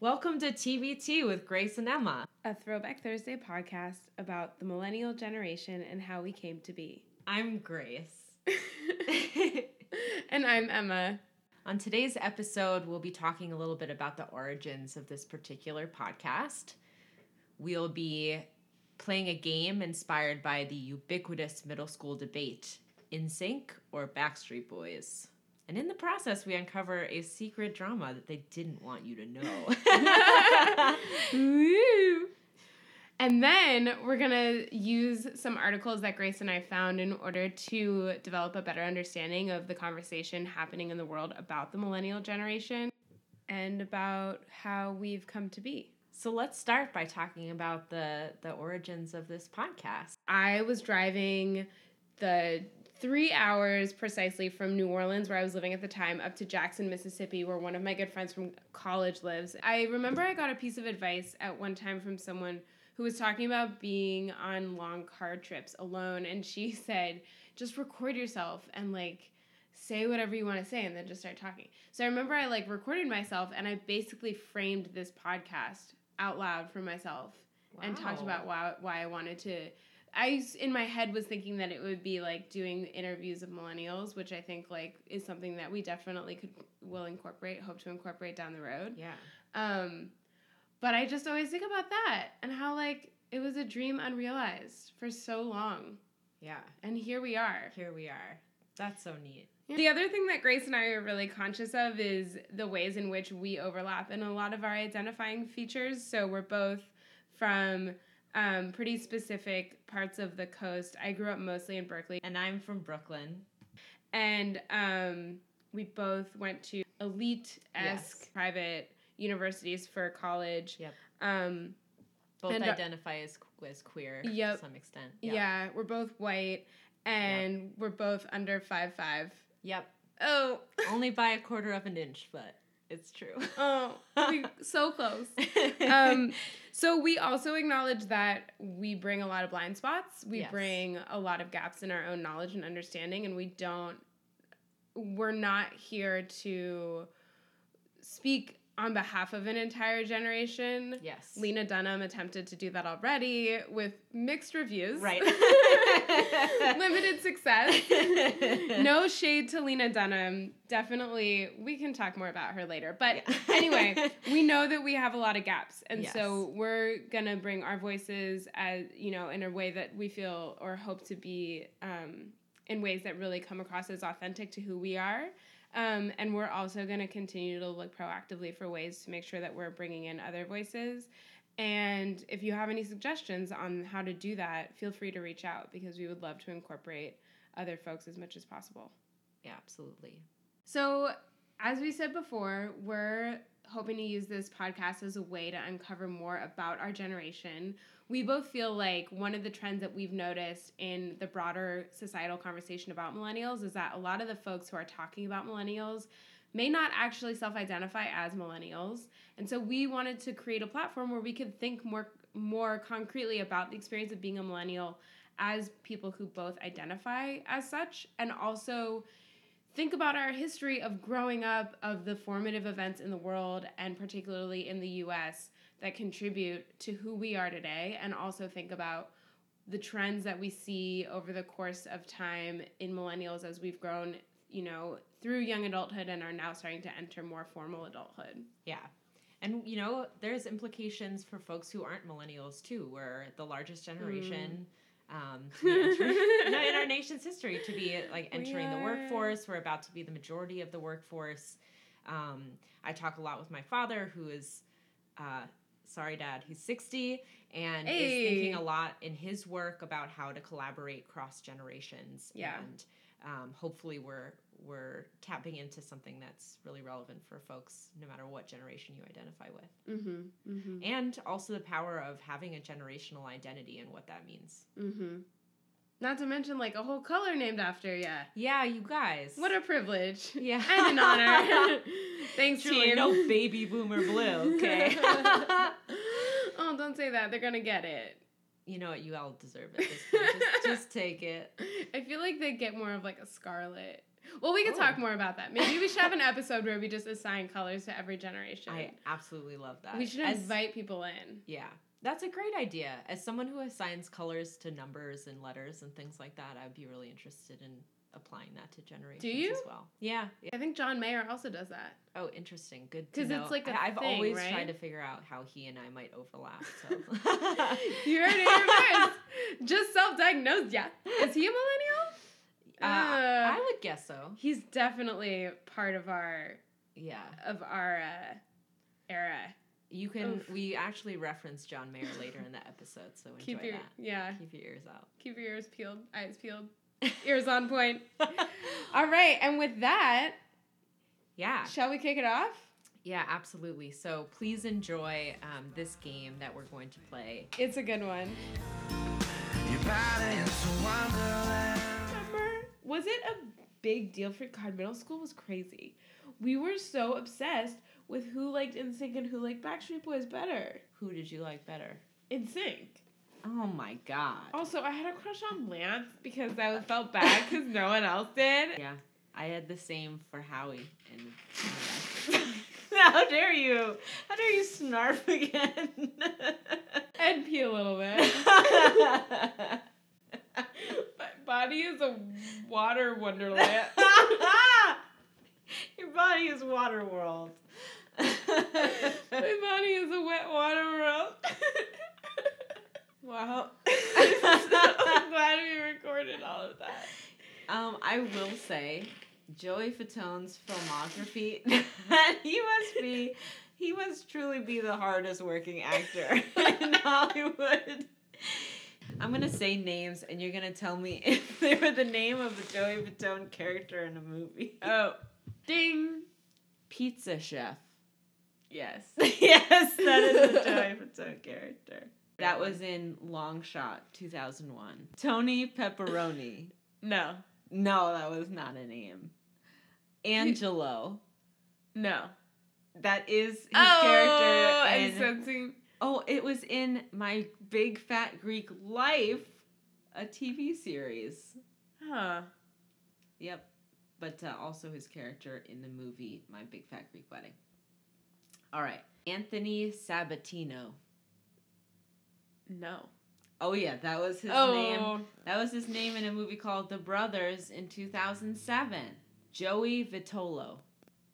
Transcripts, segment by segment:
Welcome to TBT with Grace and Emma. a Throwback Thursday podcast about the millennial generation and how we came to be. I'm Grace. and I'm Emma. On today's episode, we'll be talking a little bit about the origins of this particular podcast. We'll be playing a game inspired by the ubiquitous middle school debate NSYNC or Backstreet Boys. And in the process, we uncover a secret drama that they didn't want you to know. Woo! And then we're going to use some articles that Grace and I found in order to develop a better understanding of the conversation happening in the world about the millennial generation and about how we've come to be. so let's start by talking about the the origins of this podcast. I was driving the three hours precisely from New Orleans, where I was living at the time, up to Jackson, Mississippi, where one of my good friends from college lives. I remember I got a piece of advice at one time from someone who was talking about being on long car trips alone, and she said, just record yourself and like say whatever you want to say and then just start talking. So I remember I like recorded myself and I basically framed this podcast out loud for myself and talked about why why I wanted to. I s- in my head was thinking that it would be like doing interviews of millennials, which I think like is something that we definitely could will incorporate, hope to incorporate down the road. Yeah. Um, but I just always think about that and how like it was a dream unrealized for so long, Yeah. and here we are. Here we are. That's so neat. Yeah. The other thing that Grace and I are really conscious of is the ways in which we overlap in a lot of our identifying features. So we're both from um, pretty specific parts of the coast. I grew up mostly in Berkeley, And I'm from Brooklyn. and um, we both went to elite esque Yes. private universities for college. Yep. Um, Both And, uh, identify as, as queer Yep. to some extent. yeah. we're both white, and we're both under five five. Yep. Oh, Only by a quarter of an inch, but it's true. oh, we so close. um, so we also acknowledge that we bring a lot of blind spots. We Yes. bring a lot of gaps in our own knowledge and understanding, and we don't. We're not here to speak on behalf of an entire generation. yes. Lena Dunham attempted to do that already with mixed reviews. Right. Limited success. no shade to Lena Dunham. Definitely, we can talk more about her later. But Yeah. anyway, we know that we have a lot of gaps, and Yes. so we're gonna bring our voices as you know in a way that we feel or hope to be um, in ways that really come across as authentic to who we are. Um, and we're also going to continue to look proactively for ways to make sure that we're bringing in other voices. And if you have any suggestions on how to do that, feel free to reach out because we would love to incorporate other folks as much as possible. yeah, absolutely. So, as we said before, we're hoping to use this podcast as a way to uncover more about our generation. We both feel like one of the trends that we've noticed in the broader societal conversation about millennials is that a lot of the folks who are talking about millennials may not actually self identify as millennials. And so we wanted to create a platform where we could think more more concretely about the experience of being a millennial as people who both identify as such and also think about our history of growing up, of the formative events in the world, and particularly in the US that contribute to who we are today, and also think about the trends that we see over the course of time in millennials as we've grown, you know, through young adulthood and are now starting to enter more formal adulthood. Yeah. And you know, there's implications for folks who aren't millennials too. We're the largest generation mm. Um, entering, no, in our nation's history to be like entering the workforce. We're about to be the majority of the workforce. Um, I talk a lot with my father, who is, uh, sorry, Dad, he's 60 and is thinking a lot in his work about how to collaborate cross generations. Yeah. And um, hopefully, we're we're tapping into something that's really relevant for folks, no matter what generation you identify with, Mm-hmm. Mm-hmm. and also the power of having a generational identity and what that means. Mm-hmm. Not to mention like a whole color named after you. Yeah, you guys. What a privilege. yeah, And an honor. Thanks, Truly team. no baby boomer blue. Okay. don't say that. They're gonna get it. you know what? You all deserve it. Just, just take it. I feel like they get more of like a scarlet. Well, we could Oh. talk more about that. Maybe we should have an episode where we just assign colors to every generation. I absolutely love that. we should As- invite people in. Yeah, that's a great idea. As someone who assigns colors to numbers and letters and things like that, I'd be really interested in applying that to generations you? as well. Yeah. yeah. I think John Mayer also does that. Oh, interesting. Good to know. Because it's like a I've thing, always right? tried to figure out how he and I might overlap. So You heard it here first. Just self-diagnosed. Yeah. Is he a millennial? Uh, Uh, I would guess so. He's definitely part of our Yeah. of our uh, era. You can. Oof. We actually reference John Mayer later in the episode, so enjoy Keep your that. yeah. Keep your ears out. Keep your ears peeled, eyes peeled, ears on point. All right, and with that, yeah. shall we kick it off? Yeah, absolutely. So please enjoy um, this game that we're going to play. It's a good one. Your body is a wonderland. Remember, was it a big deal for God? Middle school was crazy. We were so obsessed with who liked NSYNC and who liked Backstreet Boys better. Who did you like better? NSYNC. Oh my god. Also, I had a crush on Lance because I felt bad because no one else did. Yeah, I had the same for Howie. And how dare you? How dare you snarf again? And pee a little bit. My body is a water wonderland. Your body is water world. My body is a wet water world. Wow. I'm glad we recorded all of that. Um, I will say, Joey Fatone's filmography, he must be, he must truly be the hardest working actor in Hollywood. I'm gonna say names, and you're gonna tell me if they were the name of the Joey Fatone character in a movie. Oh. Ding. Pizza Chef. Yes. yes, that is the Joey Fatone character. That was in Long Shot, 2001. Tony Pepperoni. No. No, that was not a name. Angelo. No. That is his oh, character. I'm in- sensing. oh, it was in My Big Fat Greek Life, a TV series. Huh. Yep. But uh, also his character in the movie My Big Fat Greek Wedding. All right. Anthony Sabatino. No. Oh, yeah, that was his oh. name. That was his name in a movie called The Brothers in 2007. Joey Vitolo.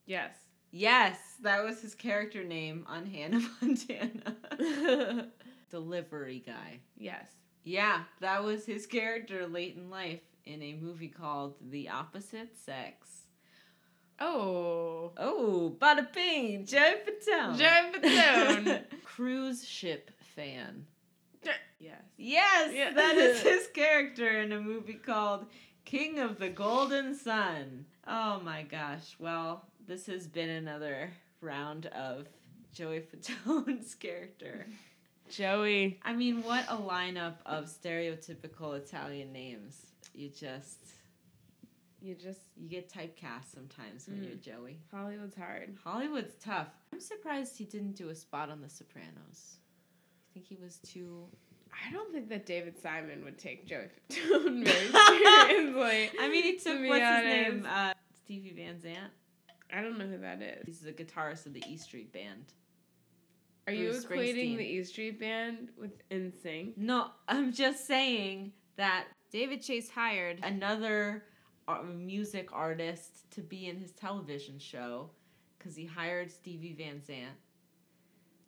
Yes. Yes, that was his character name on Hannah Montana. Delivery guy. yes. Yeah, that was his character late in life in a movie called The Opposite Sex. Oh. Oh, bada bing, Joey Fatone. Joey Fatone. Cruise ship fan. Yes. Yes, Yeah. that is his character in a movie called King of the Golden Sun. Oh my gosh. Well, this has been another round of Joey Fatone's character. Joey. I mean, what a lineup of stereotypical Italian names. You just You just you get typecast sometimes when Mm. you're Joey. Hollywood's hard. Hollywood's tough. I'm surprised he didn't do a spot on The Sopranos. I think he was too I don't think that David Simon would take Joey Fatone very seriously. I mean, he took be what's his name? Uh, Stevie Van Zandt. I don't know who that is. He's the guitarist of the E Street Band. Are you equating the E Street Band with NSYNC? No, I'm just saying that David Chase hired another uh, music artist to be in his television show because he hired Stevie Van Zandt.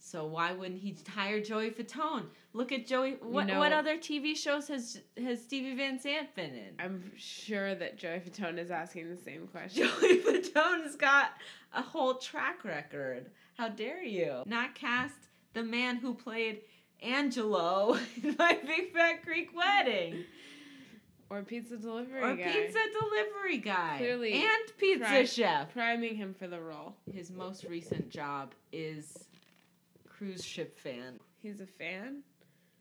So why wouldn't he hire Joey Fatone? Look at Joey. What know- what other TV shows has has Stevie Van Zandt been in? I'm sure that Joey Fatone is asking the same question. Joey Fatone's got a whole track record. How dare you not cast the man who played Angelo in my Big Fat Greek Wedding Or pizza delivery or guy. pizza delivery guy Clearly and pizza chef. Priming him for the role. His most recent job is cruise ship fan. He's a fan?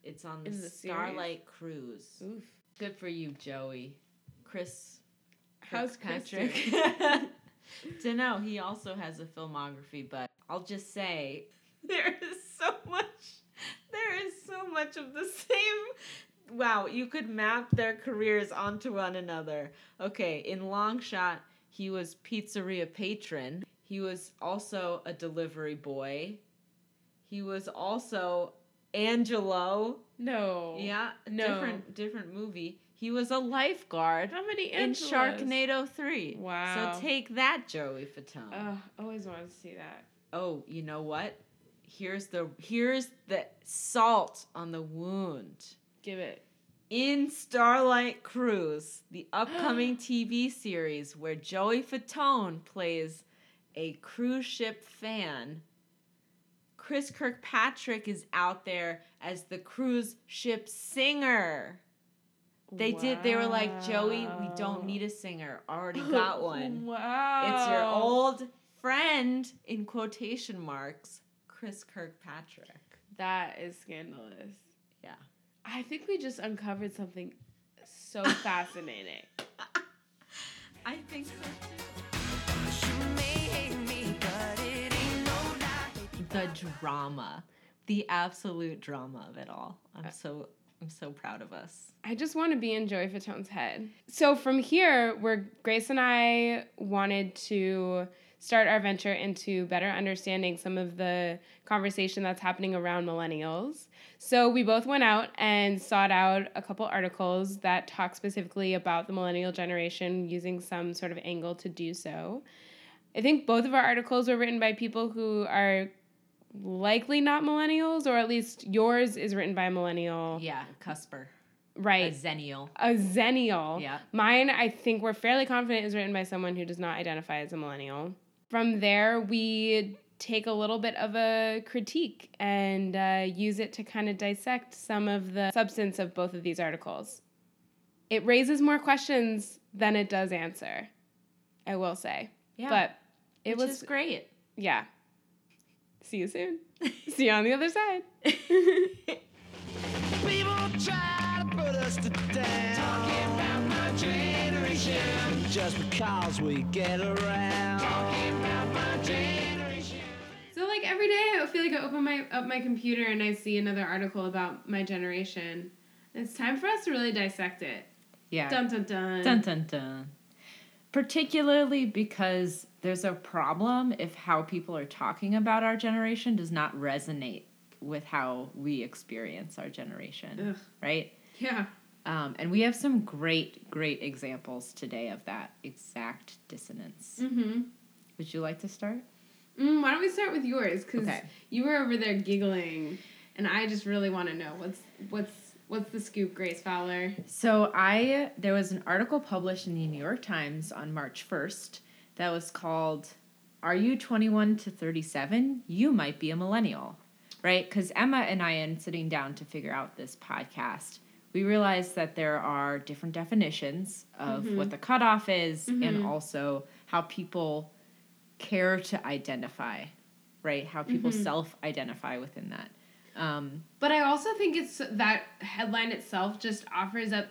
It's on the, the series? Starlight Cruise. Oof. Good for you, Joey. Chris How's Patrick. to know he also has a filmography, but I'll just say there is so much. There is so much of the same. Wow, you could map their careers onto one another. Okay, in Long Shot, He was pizzeria patron. He was also a delivery boy. He was also Angelo. No. Yeah, No. different different movie. He was a lifeguard How many Angelos? in? Sharknado 3. Wow. So take that, Joey Fatone. Ugh, always wanted to see that. oh, you know what? Here's the here's the salt on the wound. Give it. In Starlight Cruise, the upcoming TV series where Joey Fatone plays a cruise ship fan, Chris Kirkpatrick is out there as the cruise ship singer. They did, they were like, Joey, we don't need a singer. Already got one. wow. It's your old friend, in quotation marks, Chris Kirkpatrick. That is scandalous. Yeah. I think we just uncovered something so fascinating. I think so too. The drama the absolute drama of it all i'm uh, so i'm so proud of us I just want to be in Joey Fatone's head. So from here, where Grace and I wanted to start our venture into better understanding some of the conversation that's happening around millennials. So we both went out and sought out a couple articles that talk specifically about the millennial generation using some sort of angle to do so. I think both of our articles were written by people who are likely not millennials, or at least yours is written by a millennial. yeah cusper Right. a zennial A zennial. Yeah. Mine, I think we're fairly confident, is written by someone who does not identify as a millennial. From there, we take a little bit of a critique and uh, use it to kind of dissect some of the substance of both of these articles. It raises more questions than it does answer, I will say. yeah But it which was, is great yeah. See you soon. See you on the other side. People try to put us to down. Talking about my generation. Just because we get around. Talking about my generation. So like every day, I feel like I open my up my computer and I see another article about my generation. It's time for us to really dissect it. yeah Dun dun dun. dun dun dun particularly because there's a problem if how people are talking about our generation does not resonate with how we experience our generation Ugh. right Yeah. um, and we have some great great examples today of that exact dissonance Mm-hmm. would you like to start Mm, why don't we start with yours? Because Okay. you were over there giggling, and I just really want to know what's what's what's the scoop, Grace Fowler. So I there was an article published in the New York Times on March 1st that was called Are you 21 to 37? You might be a millennial. Right? Cuz Emma and I in sitting down to figure out this podcast, we realized that there are different definitions of mm-hmm. what the cutoff is and mm-hmm. also how people care to identify, right? How people mm-hmm. self-identify within that. Um, But I also think it's that headline itself just offers up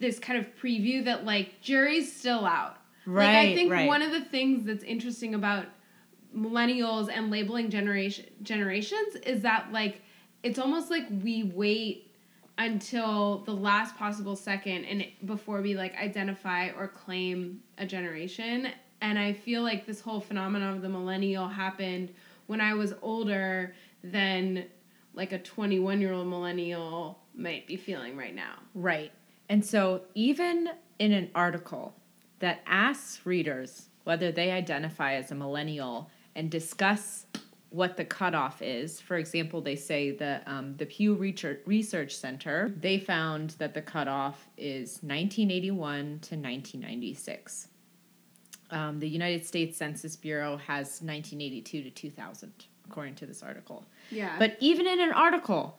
this kind of preview that like jury's still out. like I think right. one of the things that's interesting about millennials and labeling generation generations is that like it's almost like we wait until the last possible second and it- before we like identify or claim a generation and i feel like this whole phenomenon of the millennial happened when i was older than like a 21 year old millennial might be feeling right now Right. And so, even in an article that asks readers whether they identify as a millennial and discuss what the cutoff is, for example, they say the um, the Pew Research Center they found that the cutoff is 1981 to 1996. Um, the United States Census Bureau has 1982 to 2000, according to this article. yeah But even in an article,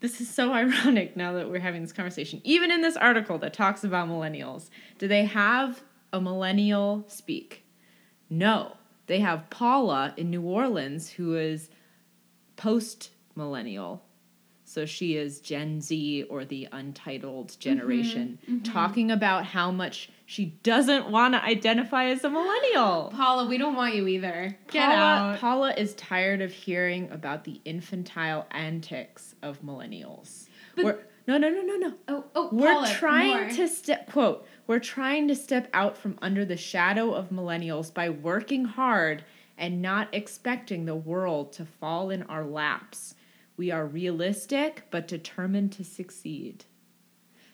this is so ironic now that we're having this conversation. Even in this article that talks about millennials, do they have a millennial speak? No. They have Paula in New Orleans, who is post millennial. So she is Gen Z or the untitled generation, talking about how much she doesn't want to identify as a millennial. paula we don't want you either get Paula, out Paula is tired of hearing about the infantile antics of millennials. But- We're, no, no, no, no, no. Oh, oh, We're Paula, trying more. to step quote, we're trying to step out from under the shadow of millennials by working hard and not expecting the world to fall in our laps. We are realistic but determined to succeed.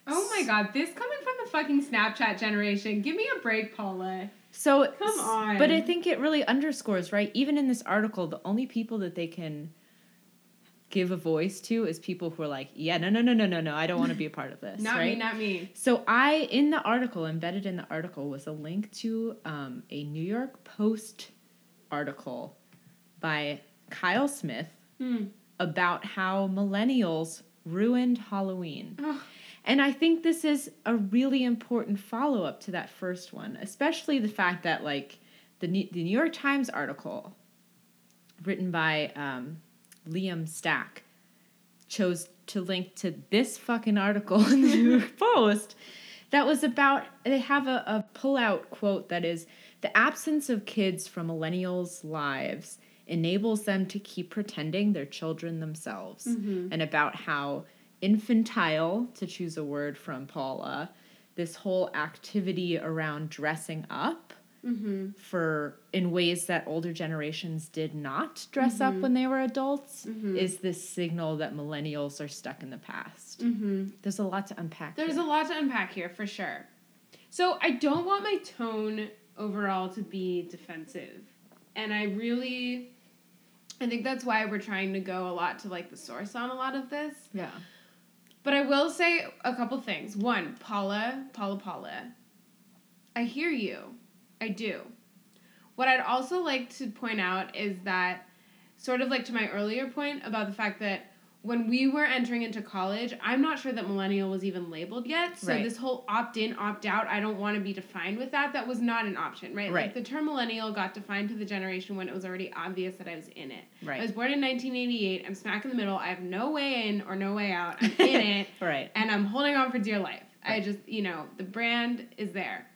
Oh my god, this coming from the fucking Snapchat generation. Give me a break, Paula. So Come on. But I think it really underscores, right? Even in this article, the only people that they can give a voice to is people who are like, yeah, no, no, no, no, no, no, I don't want to be a part of this. Not right? me, not me. So I, in the article, embedded in the article, was a link to um, a New York Post article by Kyle Smith Hmm. about how millennials ruined Halloween. Ugh. And I think this is a really important follow up to that first one, especially the fact that, like, the New, the New York Times article written by um, Liam Stack chose to link to this fucking article in the New York Post that was about, they have a, a pull out quote that is the absence of kids from millennials' lives enables them to keep pretending they're children themselves Mhm. and about how infantile, to choose a word from Paula, this whole activity around dressing up Mm-hmm. for in ways that older generations did not dress up when they were adults Mhm. is this signal that millennials are stuck in the past. Mm-hmm. There's a lot to unpack. There's here. a lot to unpack here for sure. So I don't want my tone overall to be defensive. And I really I think that's why we're trying to go a lot to like the source on a lot of this. yeah. But I will say a couple things. One, Paula, Paula, Paula. I hear you. I do. What I'd also like to point out is that, sort of like to my earlier point about the fact that when we were entering into college, I'm not sure that millennial was even labeled yet. So Right. this whole opt in, opt out, I don't want to be defined with that. That was not an option, right? Right. Like the term millennial got defined to the generation when it was already obvious that I was in it. Right. I was born in 1988. I'm smack in the middle. I have no way in or no way out. I'm in it Right. and I'm holding on for dear life. I just, you know, the brand is there.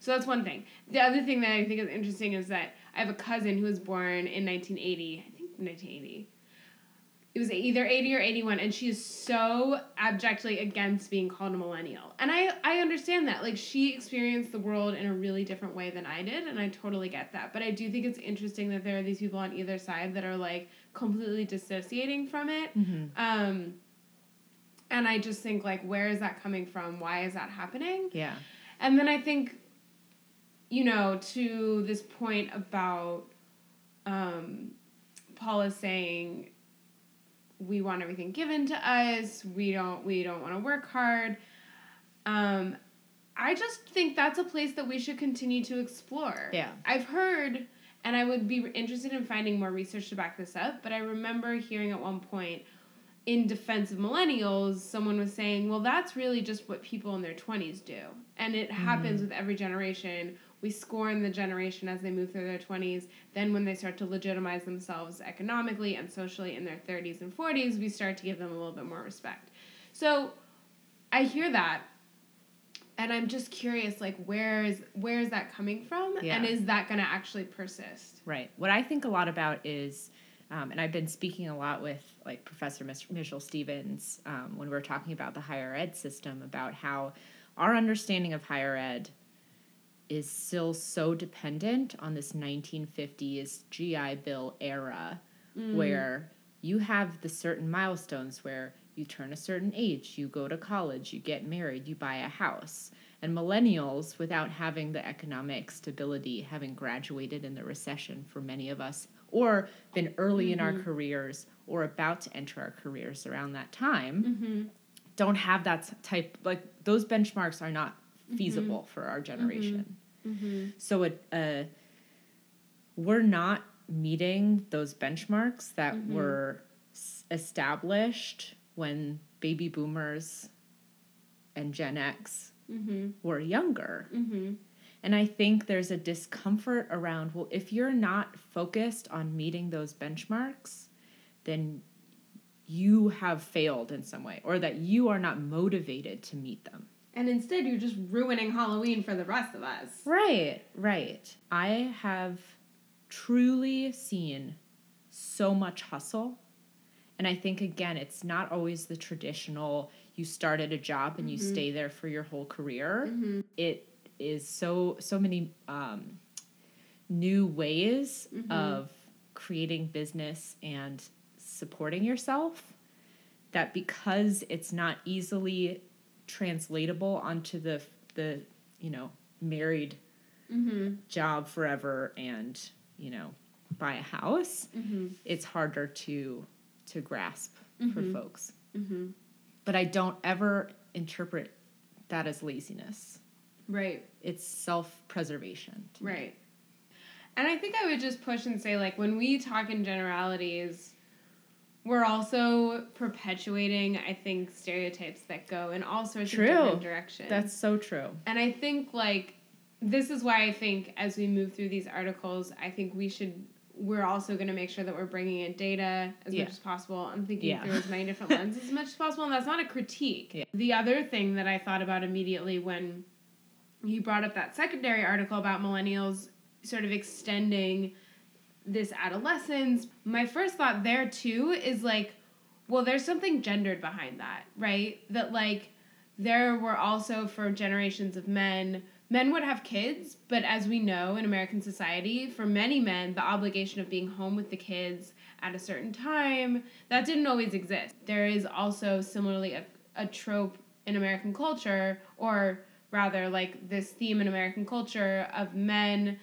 So that's one thing. The other thing that I think is interesting is that I have a cousin who was born in 1980. I think 1980. It was either 80 or 81, and she is so abjectly against being called a millennial. And I, I understand that. Like, she experienced the world in a really different way than I did, and I totally get that. But I do think it's interesting that there are these people on either side that are, like, completely dissociating from it. hmm Um, and I just think like, where is that coming from? Why is that happening? Yeah. And then I think, you know, to this point about um, Paula saying we want everything given to us. We don't. We don't want to work hard. Um, I just think that's a place that we should continue to explore. Yeah. I've heard, and I would be interested in finding more research to back this up, but I remember hearing at one point in defense of millennials, someone was saying, well, that's really just what people in their 20s do. And it happens with every generation. We scorn the generation as they move through their 20s. Then, when they start to legitimize themselves economically and socially in their 30s and 40s, we start to give them a little bit more respect. So, I hear that. And I'm just curious, like, where is where is that coming from, Yeah. and is that going to actually persist? Right. What I think a lot about is, um, and I've been speaking a lot with like Professor Mitchell Stevens um, when we're talking about the higher ed system, about how our understanding of higher ed is still so dependent on this 1950s GI Bill era Mm. where you have the certain milestones where you turn a certain age, you go to college, you get married, you buy a house. And millennials, without having the economic stability, having graduated in the recession for many of us, or been early in our Mhm. careers or about to enter our careers around that time, Mm-hmm. don't have that type, like those benchmarks are not Feasible for our generation. Mm-hmm. So it, uh, we're not meeting those benchmarks that Mhm. were s- established when baby boomers and Gen X Mm-hmm. were younger. Mm-hmm. And I think there's a discomfort around, well, if you're not focused on meeting those benchmarks, then you have failed in some way, or that you are not motivated to meet them. And instead, you're just ruining Halloween for the rest of us. Right, right. I have truly seen so much hustle. And I think, again, it's not always the traditional, you start at a job and you mm-hmm. stay there for your whole career. Mm-hmm. It is so so many um, new ways mm-hmm. of creating business and supporting yourself that because it's not easily translatable onto the the you know married mm-hmm. job forever and you know buy a house mm-hmm. it's harder to to grasp for mm-hmm. folks but i don't ever interpret that as laziness Right. it's self-preservation to me. Right. And I think I would just push and say, like, when we talk in generalities, we're also perpetuating, I think, stereotypes that go in all sorts True. of different directions. that's so true and I think, like, this is why I think as we move through these articles, I think we should, we're also going to make sure that we're bringing in data as Yeah. much as possible. I'm thinking Yeah. through as many different lenses as much as possible, and that's not a critique. Yeah. The other thing that I thought about immediately when you brought up that secondary article about millennials sort of extending this adolescence, my first thought there too is like, well, there's something gendered behind that, right? That like there were also for generations of men, men would have kids, but as we know in American society, for many men, the obligation of being home with the kids at a certain time, that didn't always exist. There is also similarly a, a trope in American culture, or rather like this theme in American culture of men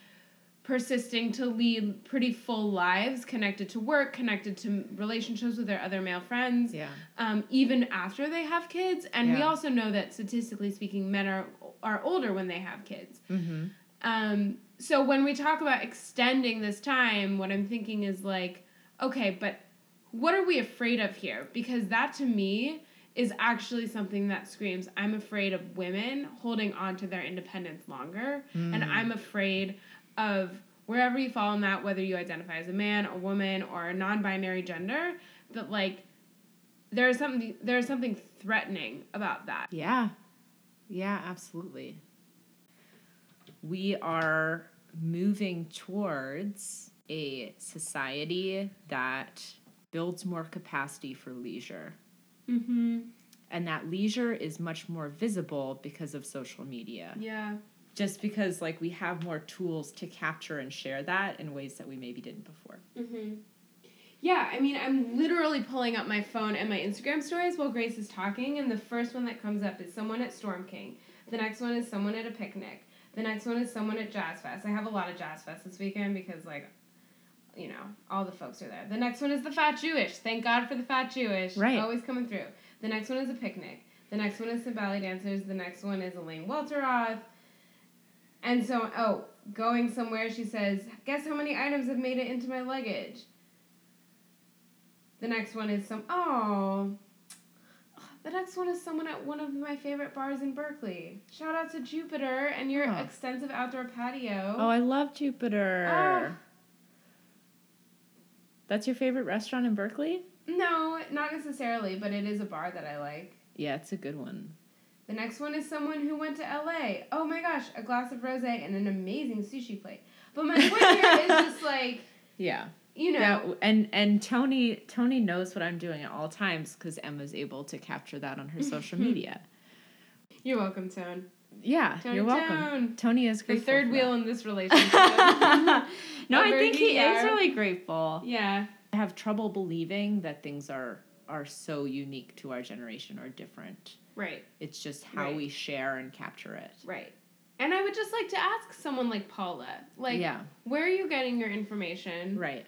persisting to lead pretty full lives connected to work, connected to relationships with their other male friends, yeah um, even after they have kids. And we also know that statistically speaking, men are are older when they have kids. mm-hmm. Um, so when we talk about extending this time, what I'm thinking is like, okay, but what are we afraid of here? Because that to me is actually something that screams I'm afraid of women holding on to their independence longer. And I'm afraid of wherever you fall in that, whether you identify as a man, a woman, or a non binary gender, that like there's something there's something threatening about that. Yeah. Yeah, absolutely. We are moving towards a society that builds more capacity for leisure. Mm-hmm. And that leisure is much more visible because of social media. Yeah. Just because like we have more tools to capture and share that in ways that we maybe didn't before. Mm-hmm. Yeah, I mean, I'm literally pulling up my phone and my Instagram stories while Grace is talking, and the first one that comes up is someone at Storm King. The next one is someone at a picnic. The next one is someone at Jazz Fest. I have a lot of Jazz Fest this weekend because, like, you know, all the folks are there. The next one is the Fat Jewish. Thank God for the Fat Jewish. Right. Always coming through. The next one is a picnic. The next one is some ballet dancers. The next one is Elaine Welteroth. And so, oh, going somewhere, she says, Guess how many items have made it into my luggage? The next one is some, oh. The next one is someone at one of my favorite bars in Berkeley. Shout out to Jupiter and your Huh. extensive outdoor patio. Oh, I love Jupiter. Ah. That's your favorite restaurant in Berkeley? No, not necessarily, but it is a bar that I like. Yeah, it's a good one. The next one is someone who went to LA. Oh my gosh, a glass of rose and an amazing sushi plate. But my point here is just like, Yeah. you know, Yeah, and and Tony Tony knows what I'm doing at all times because Emma's able to capture that on her social media. you're welcome, Tone. Yeah, Tony you're welcome. Tone. Tony is grateful. The third wheel that. in this relationship. no, I think he is really grateful. yeah. I have trouble believing that things are are so unique to our generation or different. Right, It's just how Right. we share and capture it. right. And I would just like to ask someone like Paula, like, yeah, where are you getting your information? right.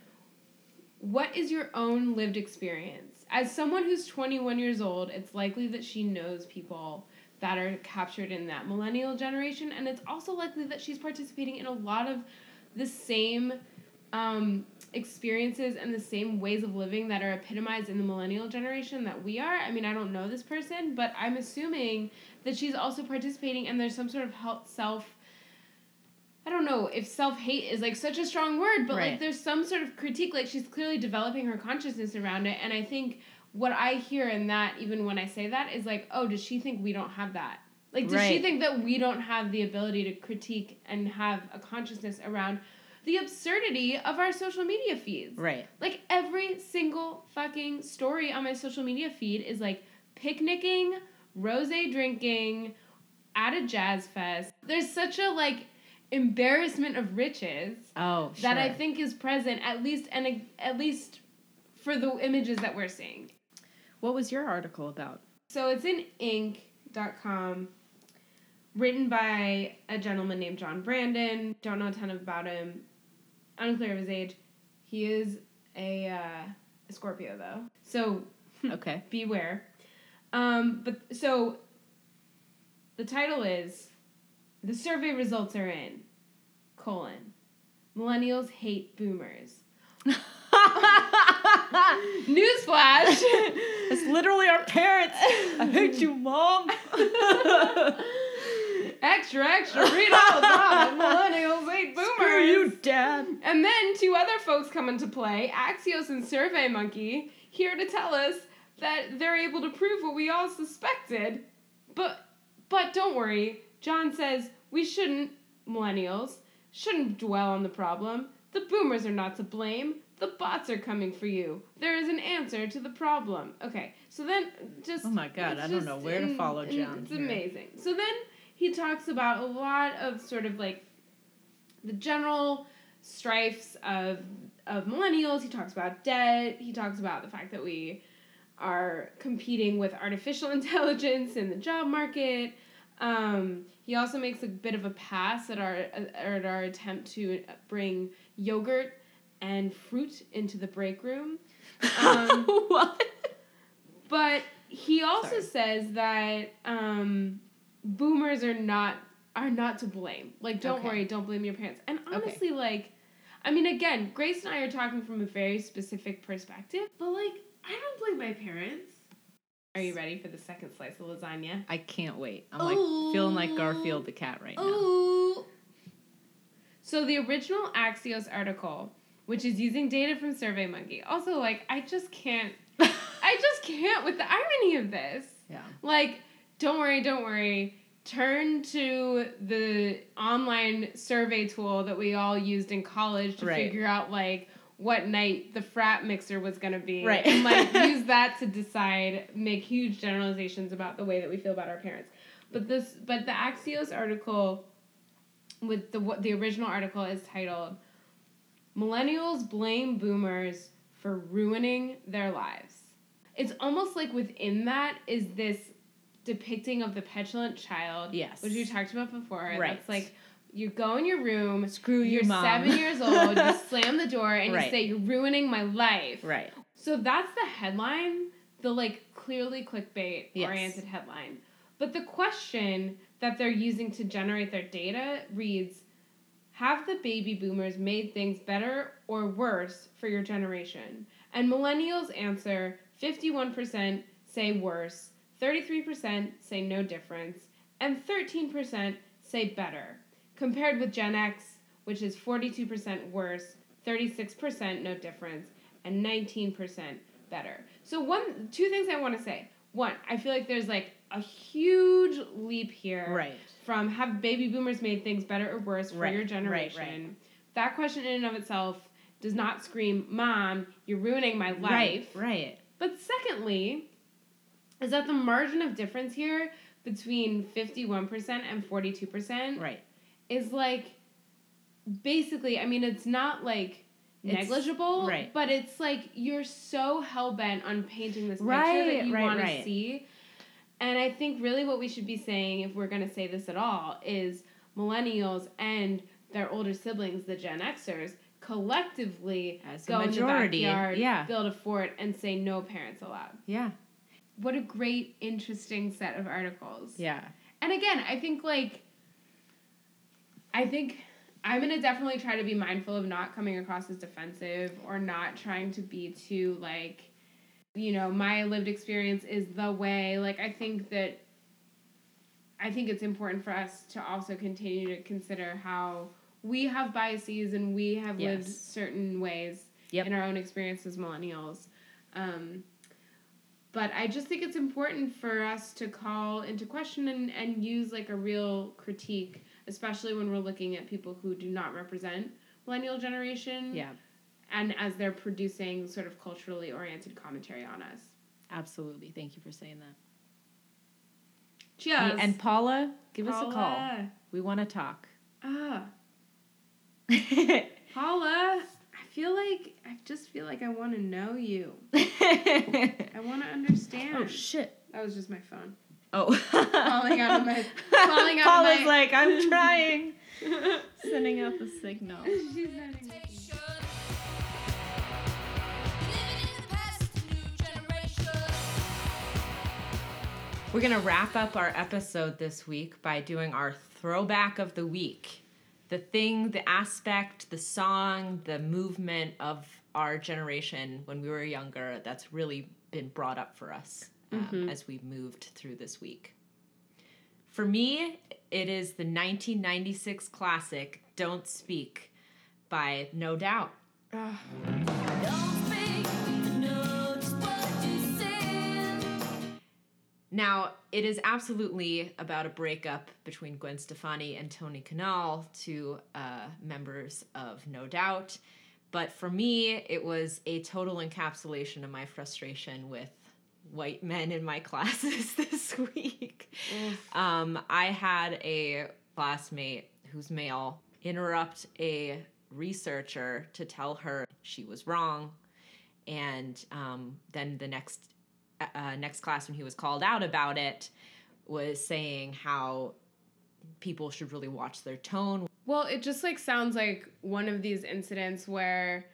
What is your own lived experience? As someone who's 21 years old, it's likely that she knows people that are captured in that millennial generation, and it's also likely that she's participating in a lot of the same um, experiences and the same ways of living that are epitomized in the millennial generation that we are. I mean, I don't know this person, but I'm assuming that she's also participating, and there's some sort of health, self. I don't know if self hate is like such a strong word, but Right. like there's some sort of critique. Like she's clearly developing her consciousness around it, and I think what I hear in that, even when I say that, is like, oh, does she think we don't have that? Like, does she think that we don't have the ability to critique and have a consciousness around the absurdity of our social media feeds? Right. Like every single fucking story on my social media feed is like picnicking, rose drinking, at a jazz fest. There's such a like embarrassment of riches Oh, sure. that I think is present at least and at least for the images that we're seeing. What was your article about? So it's in Inc.com, written by a gentleman named John Brandon. Don't know a ton about him. Unclear of his age. He is a, uh, a Scorpio though, so Okay. beware. Um, but so the title is the survey results are in colon millennials hate boomers. Newsflash. It's literally our parents. I hate you, mom. extra, extra, read all about it. Millennials hate boomers. Screw you, dad. And then two other folks come into play Axios and SurveyMonkey, here to tell us that they're able to prove what we all suspected. But, but don't worry, John says we shouldn't, millennials, shouldn't dwell on the problem. The boomers are not to blame. The bots are coming for you. There is an answer to the problem. Okay, so then just. Oh my God, I don't know where to in- follow in- John It's here. amazing. So then he talks about a lot of sort of like the general strifes of of millennials. He talks about debt. He talks about the fact that we are competing with artificial intelligence in the job market. Um, he also makes a bit of a pass at our at our attempt to bring yogurt and fruit into the break room. Um, what? but he also Sorry. says that um, boomers are not are not to blame. Like, don't Okay. worry, don't blame your parents. And Okay. honestly, like, I mean, again, Grace and I are talking from a very specific perspective, but like, I don't blame my parents. Are you ready for the second slice of lasagna? I can't wait. I'm like feeling like Garfield the cat right now. So the original Axios article, which is using data from SurveyMonkey, also like I just can't, I just can't with the irony of this. Yeah. Like, don't worry, don't worry. Turn to the online survey tool that we all used in college to Right. figure out like what night the frat mixer was gonna be. Right. And like use that to decide, make huge generalizations about the way that we feel about our parents. But this but the Axios article with the what the original article is titled Millennials blame boomers for ruining their lives. It's almost like within that is this depicting of the petulant child. Yes. Which we talked about before. Right. That's like you go in your room, Screw you, you're mom. seven years old, you slam the door and Right. you say, You're ruining my life. Right. So that's the headline, the like clearly clickbait Yes. oriented headline. But the question that they're using to generate their data reads Have the baby boomers made things better or worse for your generation? And millennials answer 51% say worse, 33% say no difference, and 13% say better. Compared with Gen X, which is 42% worse, 36% no difference, and 19% better. So one two things I want to say. One, I feel like there's like a huge leap here Right. from have baby boomers made things better or worse for Right, your generation. right. That question in and of itself does not scream, "Mom, you're ruining my life." Right. Right. But secondly, is that the margin of difference here between 51% and 42% Right. is like basically, I mean, it's not like It's- negligible, right. but it's like you're so hell bent on painting this picture Right, that you right, want right. to see. And I think really what we should be saying, if we're going to say this at all, is millennials and their older siblings, the Gen Xers, collectively As go majority, in the backyard, yeah. build a fort, and say no parents allowed. Yeah. What a great, interesting set of articles. Yeah. And again, I think like I think I'm gonna definitely try to be mindful of not coming across as defensive or not trying to be too like you know, my lived experience is the way. Like I think that I think it's important for us to also continue to consider how we have biases and we have lived certain ways Yep. in our own experience as millennials. Um, but I just think it's important for us to call into question and, and use like a real critique, especially when we're looking at people who do not represent millennial generation. Yeah. And as they're producing sort of culturally oriented commentary on us. Absolutely. Thank you for saying that. Cheers. And Paula, give us a call. We want to talk. Ah, Paula. I feel like I just feel like I want to know you. I want to understand. oh shit. That was just my phone. Oh. Falling out of my- falling out of Paula's my- like, I'm trying. Sending out the signal. We're going to wrap up our episode this week by doing our throwback of the week. The thing, the aspect, the song, the movement of our generation when we were younger that's really been brought up for us um, as we moved through this week. For me, it is the 1996 classic Don't Speak by No Doubt. Now, it is absolutely about a breakup between Gwen Stefani and Tony Kanal, two uh, members of No Doubt. But for me, it was a total encapsulation of my frustration with white men in my classes this week. Um, I had a classmate who's male interrupt a researcher to tell her she was wrong. And um, then the next uh, next class when he was called out about it was saying how people should really watch their tone. Well, it just like sounds like one of these incidents where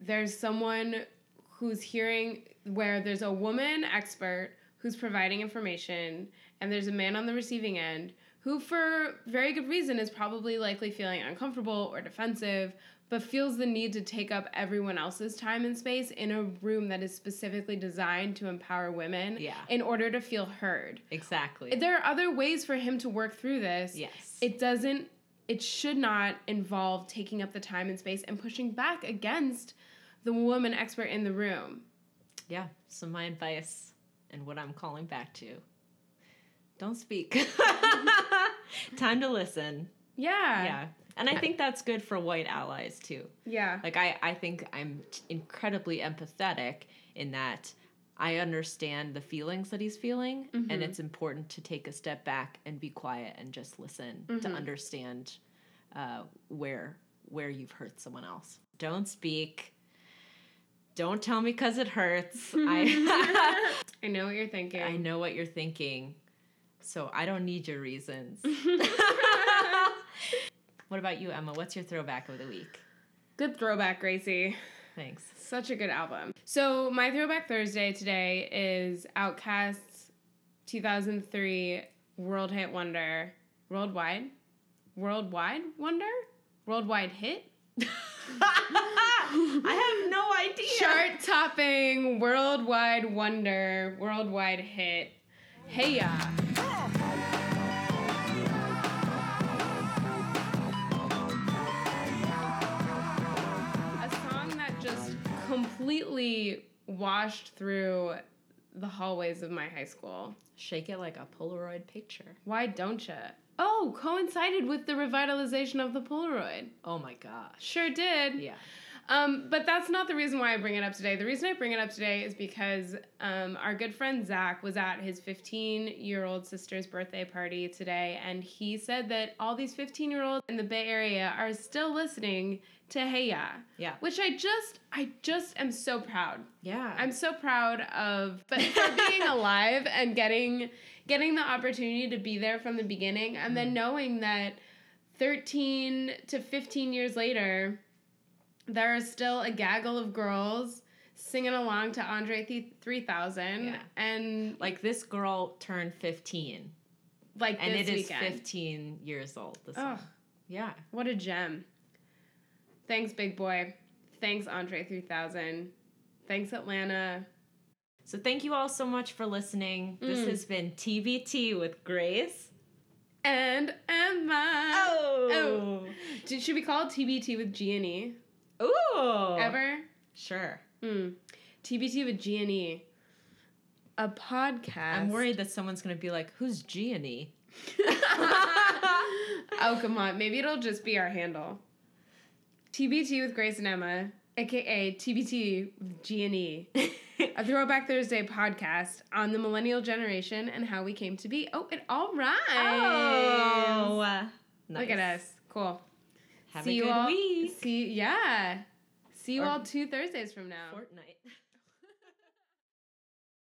there's someone who's hearing where there's a woman expert who's providing information and there's a man on the receiving end who for very good reason is probably likely feeling uncomfortable or defensive but feels the need to take up everyone else's time and space in a room that is specifically designed to empower women Yeah. in order to feel heard. exactly There are other ways for him to work through this. Yes. It doesn't, it should not involve taking up the time and space and pushing back against the woman expert in the room. yeah so my advice and what i'm calling back to don't speak time to listen Yeah. yeah and i think that's good for white allies too Yeah. Like I, I think I'm t- incredibly empathetic in that I understand the feelings that he's feeling, and it's important to take a step back and be quiet and just listen to understand uh, where where you've hurt someone else. Don't speak. Don't tell me because it hurts. I I know what you're thinking. I know what you're thinking, so I don't need your reasons. what about you, Emma? What's your throwback of the week? Good throwback, Gracie. Thanks. Such a good album. So my throwback Thursday today is Outkast's 2003 World Hit Wonder, Worldwide, Worldwide Wonder, Worldwide Hit, I have no idea. chart-topping Worldwide Wonder, Worldwide Hit. Hey ya. Completely washed through the hallways of my high school. Shake it like a Polaroid picture. Why don't you? Oh, coincided with the revitalization of the Polaroid. Oh my gosh. Sure did. Yeah. Um, but that's not the reason why I bring it up today. The reason I bring it up today is because um, our good friend Zach was at his 15 year old sister's birthday party today, and he said that all these 15 year olds in the Bay Area are still listening to Hey Ya. Yeah. Which I just, I just am so proud. Yeah. I'm so proud of but for being alive and getting getting the opportunity to be there from the beginning and then knowing that 13 to 15 years later there is still a gaggle of girls singing along to Andre th- 3000 Yeah. and like this girl turned 15 like and this it is weekend. 15 years old. This Oh, song. Yeah. what a gem. Thanks Big Boi. Thanks Andre 3000. Thanks Atlanta. So thank you all so much for listening. This Mm. has been TBT with Grace. And Emma. Oh. Did, should we call it TBT with G and E? Ooh. Ever? Sure. Hmm. TBT with G and E. A podcast. I'm worried that someone's going to be like, who's G and E? oh come on, maybe it'll just be our handle. TBT with Grace and Emma, aka TBT with G and E. a Throwback Thursday podcast on the millennial generation and how we came to be. Oh, it all rhymes. Oh, Look at us. Cool. Have See a you good all. week. See, yeah. See you Or- all two Thursdays from now. Fortnight.